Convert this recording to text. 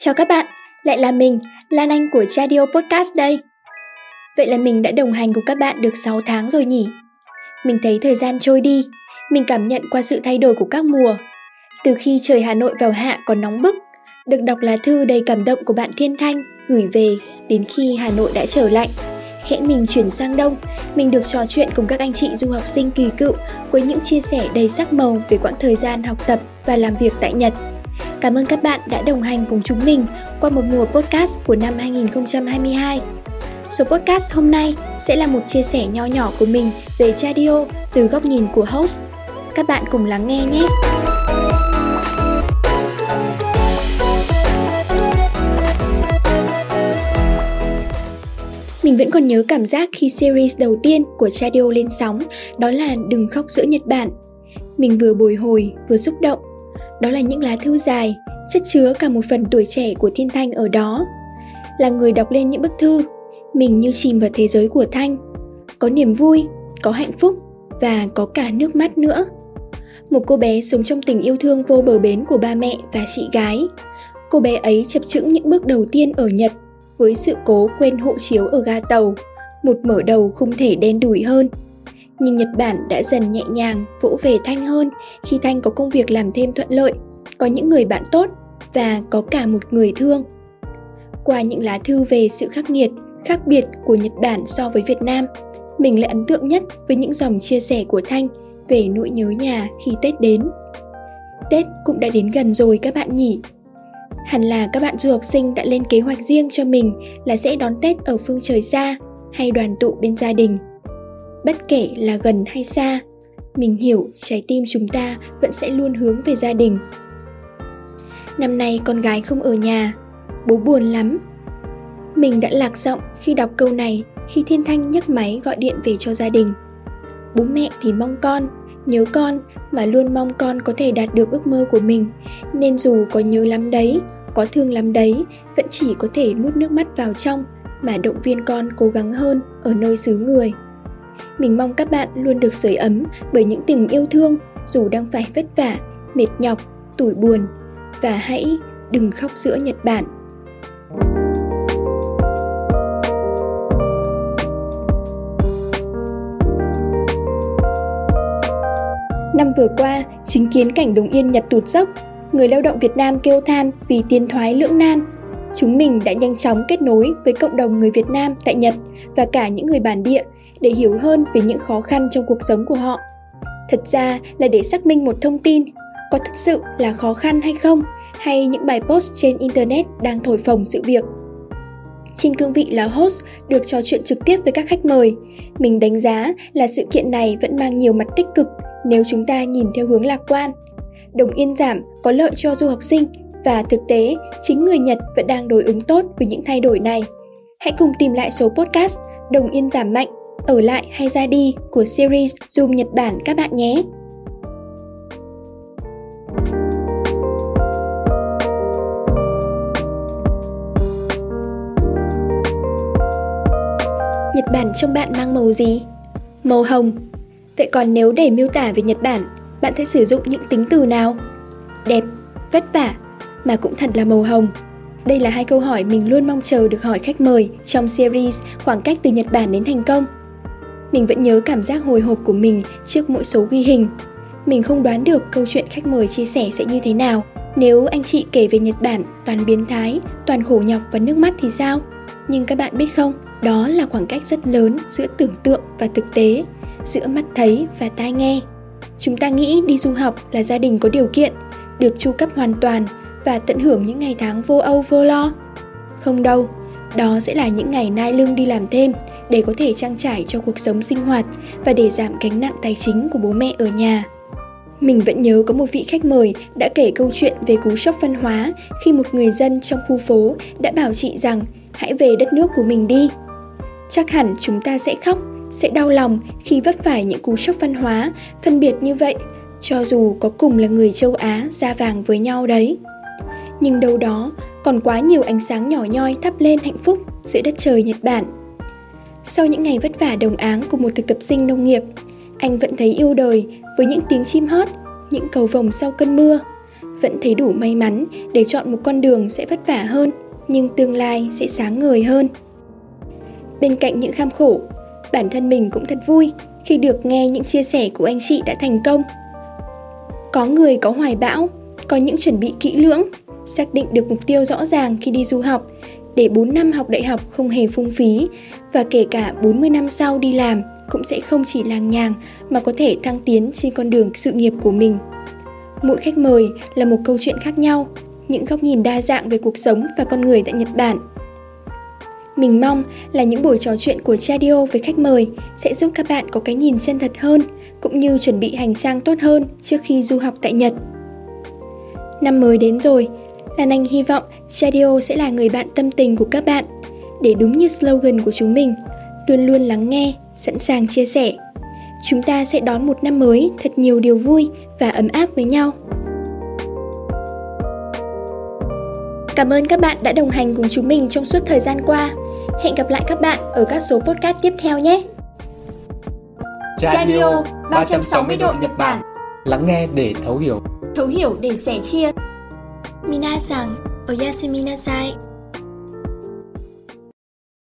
Chào các bạn, lại là mình, Lan Anh của Chadio Podcast đây. Vậy là mình đã đồng hành cùng các bạn được 6 tháng rồi nhỉ? Mình thấy thời gian trôi đi, mình cảm nhận qua sự thay đổi của các mùa. Từ khi trời Hà Nội vào hạ còn nóng bức, được đọc lá thư đầy cảm động của bạn Thiên Thanh gửi về đến khi Hà Nội đã trở lạnh. Khẽ mình chuyển sang đông, mình được trò chuyện cùng các anh chị du học sinh kỳ cựu với những chia sẻ đầy sắc màu về quãng thời gian học tập và làm việc tại Nhật. Cảm ơn các bạn đã đồng hành cùng chúng mình qua một mùa podcast của năm 2022. Số podcast hôm nay sẽ là một chia sẻ nho nhỏ của mình về Chadio từ góc nhìn của host. Các bạn cùng lắng nghe nhé! Mình vẫn còn nhớ cảm giác khi series đầu tiên của Chadio lên sóng, đó là Đừng khóc giữa Nhật Bản. Mình vừa bồi hồi, vừa xúc động. Đó là những lá thư dài, chất chứa cả một phần tuổi trẻ của Thiên Thanh ở đó. Là người đọc lên những bức thư, mình như chìm vào thế giới của Thanh. Có niềm vui, có hạnh phúc và có cả nước mắt nữa. Một cô bé sống trong tình yêu thương vô bờ bến của ba mẹ và chị gái. Cô bé ấy chập chững những bước đầu tiên ở Nhật với sự cố quên hộ chiếu ở ga tàu, một mở đầu không thể đen đủi hơn. Nhưng Nhật Bản đã dần nhẹ nhàng vỗ về Thanh hơn khi Thanh có công việc làm thêm thuận lợi, có những người bạn tốt và có cả một người thương. Qua những lá thư về sự khắc nghiệt, khác biệt của Nhật Bản so với Việt Nam, mình lại ấn tượng nhất với những dòng chia sẻ của Thanh về nỗi nhớ nhà khi Tết đến. Tết cũng đã đến gần rồi các bạn nhỉ? Hẳn là các bạn du học sinh đã lên kế hoạch riêng cho mình là sẽ đón Tết ở phương trời xa hay đoàn tụ bên gia đình. Bất kể là gần hay xa, mình hiểu trái tim chúng ta vẫn sẽ luôn hướng về gia đình. Năm nay con gái không ở nhà, bố buồn lắm. Mình đã lạc giọng khi đọc câu này khi Thiên Thanh nhấc máy gọi điện về cho gia đình. Bố mẹ thì mong con, nhớ con mà luôn mong con có thể đạt được ước mơ của mình nên dù có nhớ lắm đấy có thương lắm đấy vẫn chỉ có thể nuốt nước mắt vào trong mà động viên con cố gắng hơn ở nơi xứ người mình mong các bạn luôn được sưởi ấm bởi những tình yêu thương dù đang phải vất vả mệt nhọc tủi buồn và hãy đừng khóc giữa nhật bản Năm vừa qua, chứng kiến cảnh Đồng Yên Nhật tụt dốc, người lao động Việt Nam kêu than vì tiến thoái lưỡng nan. Chúng mình đã nhanh chóng kết nối với cộng đồng người Việt Nam tại Nhật và cả những người bản địa để hiểu hơn về những khó khăn trong cuộc sống của họ. Thật ra là để xác minh một thông tin có thực sự là khó khăn hay không, hay những bài post trên Internet đang thổi phồng sự việc. Trên cương vị là host được trò chuyện trực tiếp với các khách mời, mình đánh giá là sự kiện này vẫn mang nhiều mặt tích cực nếu chúng ta nhìn theo hướng lạc quan. Đồng yên giảm có lợi cho du học sinh và thực tế chính người Nhật vẫn đang đối ứng tốt với những thay đổi này. Hãy cùng tìm lại số podcast Đồng yên giảm mạnh, ở lại hay ra đi của series Zoom Nhật Bản các bạn nhé. Nhật Bản trong bạn mang màu gì? Màu hồng, Vậy còn nếu để miêu tả về Nhật Bản, bạn sẽ sử dụng những tính từ nào? Đẹp, vất vả, mà cũng thật là màu hồng. Đây là hai câu hỏi mình luôn mong chờ được hỏi khách mời trong series Khoảng cách từ Nhật Bản đến thành công. Mình vẫn nhớ cảm giác hồi hộp của mình trước mỗi số ghi hình. Mình không đoán được câu chuyện khách mời chia sẻ sẽ như thế nào. Nếu anh chị kể về Nhật Bản toàn biến thái, toàn khổ nhọc và nước mắt thì sao? Nhưng các bạn biết không, đó là khoảng cách rất lớn giữa tưởng tượng và thực tế giữa mắt thấy và tai nghe. Chúng ta nghĩ đi du học là gia đình có điều kiện, được chu cấp hoàn toàn và tận hưởng những ngày tháng vô âu vô lo. Không đâu, đó sẽ là những ngày nai lưng đi làm thêm để có thể trang trải cho cuộc sống sinh hoạt và để giảm gánh nặng tài chính của bố mẹ ở nhà. Mình vẫn nhớ có một vị khách mời đã kể câu chuyện về cú sốc văn hóa khi một người dân trong khu phố đã bảo chị rằng hãy về đất nước của mình đi. Chắc hẳn chúng ta sẽ khóc sẽ đau lòng khi vấp phải những cú sốc văn hóa phân biệt như vậy cho dù có cùng là người châu á da vàng với nhau đấy. Nhưng đâu đó còn quá nhiều ánh sáng nhỏ nhoi thắp lên hạnh phúc giữa đất trời nhật bản. Sau những ngày vất vả đồng áng của một thực tập sinh nông nghiệp anh vẫn thấy yêu đời với những tiếng chim hót những cầu vồng sau cơn mưa. Vẫn thấy đủ may mắn để chọn một con đường sẽ vất vả hơn, nhưng tương lai sẽ sáng ngời hơn. Bên cạnh những kham khổ, bản thân mình cũng thật vui khi được nghe những chia sẻ của anh chị đã thành công. Có người có hoài bão, có những chuẩn bị kỹ lưỡng, xác định được mục tiêu rõ ràng khi đi du học để 4 năm học đại học không hề phung phí và kể cả 40 năm sau đi làm cũng sẽ không chỉ làng nhàng mà có thể thăng tiến trên con đường sự nghiệp của mình. Mỗi khách mời là một câu chuyện khác nhau, những góc nhìn đa dạng về cuộc sống và con người tại Nhật Bản. Mình mong là những buổi trò chuyện của Chadio với khách mời sẽ giúp các bạn có cái nhìn chân thật hơn, cũng như chuẩn bị hành trang tốt hơn trước khi du học tại Nhật. Năm mới đến rồi, Lan Anh hy vọng Chadio sẽ là người bạn tâm tình của các bạn, để đúng như slogan của chúng mình, luôn luôn lắng nghe, sẵn sàng chia sẻ. Chúng ta sẽ đón một năm mới thật nhiều điều vui và ấm áp với nhau. Cảm ơn các bạn đã đồng hành cùng chúng mình trong suốt thời gian qua. Hẹn gặp lại các bạn ở các số podcast tiếp theo nhé. Radio 360 độ Nhật Bản. Lắng nghe để thấu hiểu. Thấu hiểu để sẻ chia. Minasan, oyasumi nasai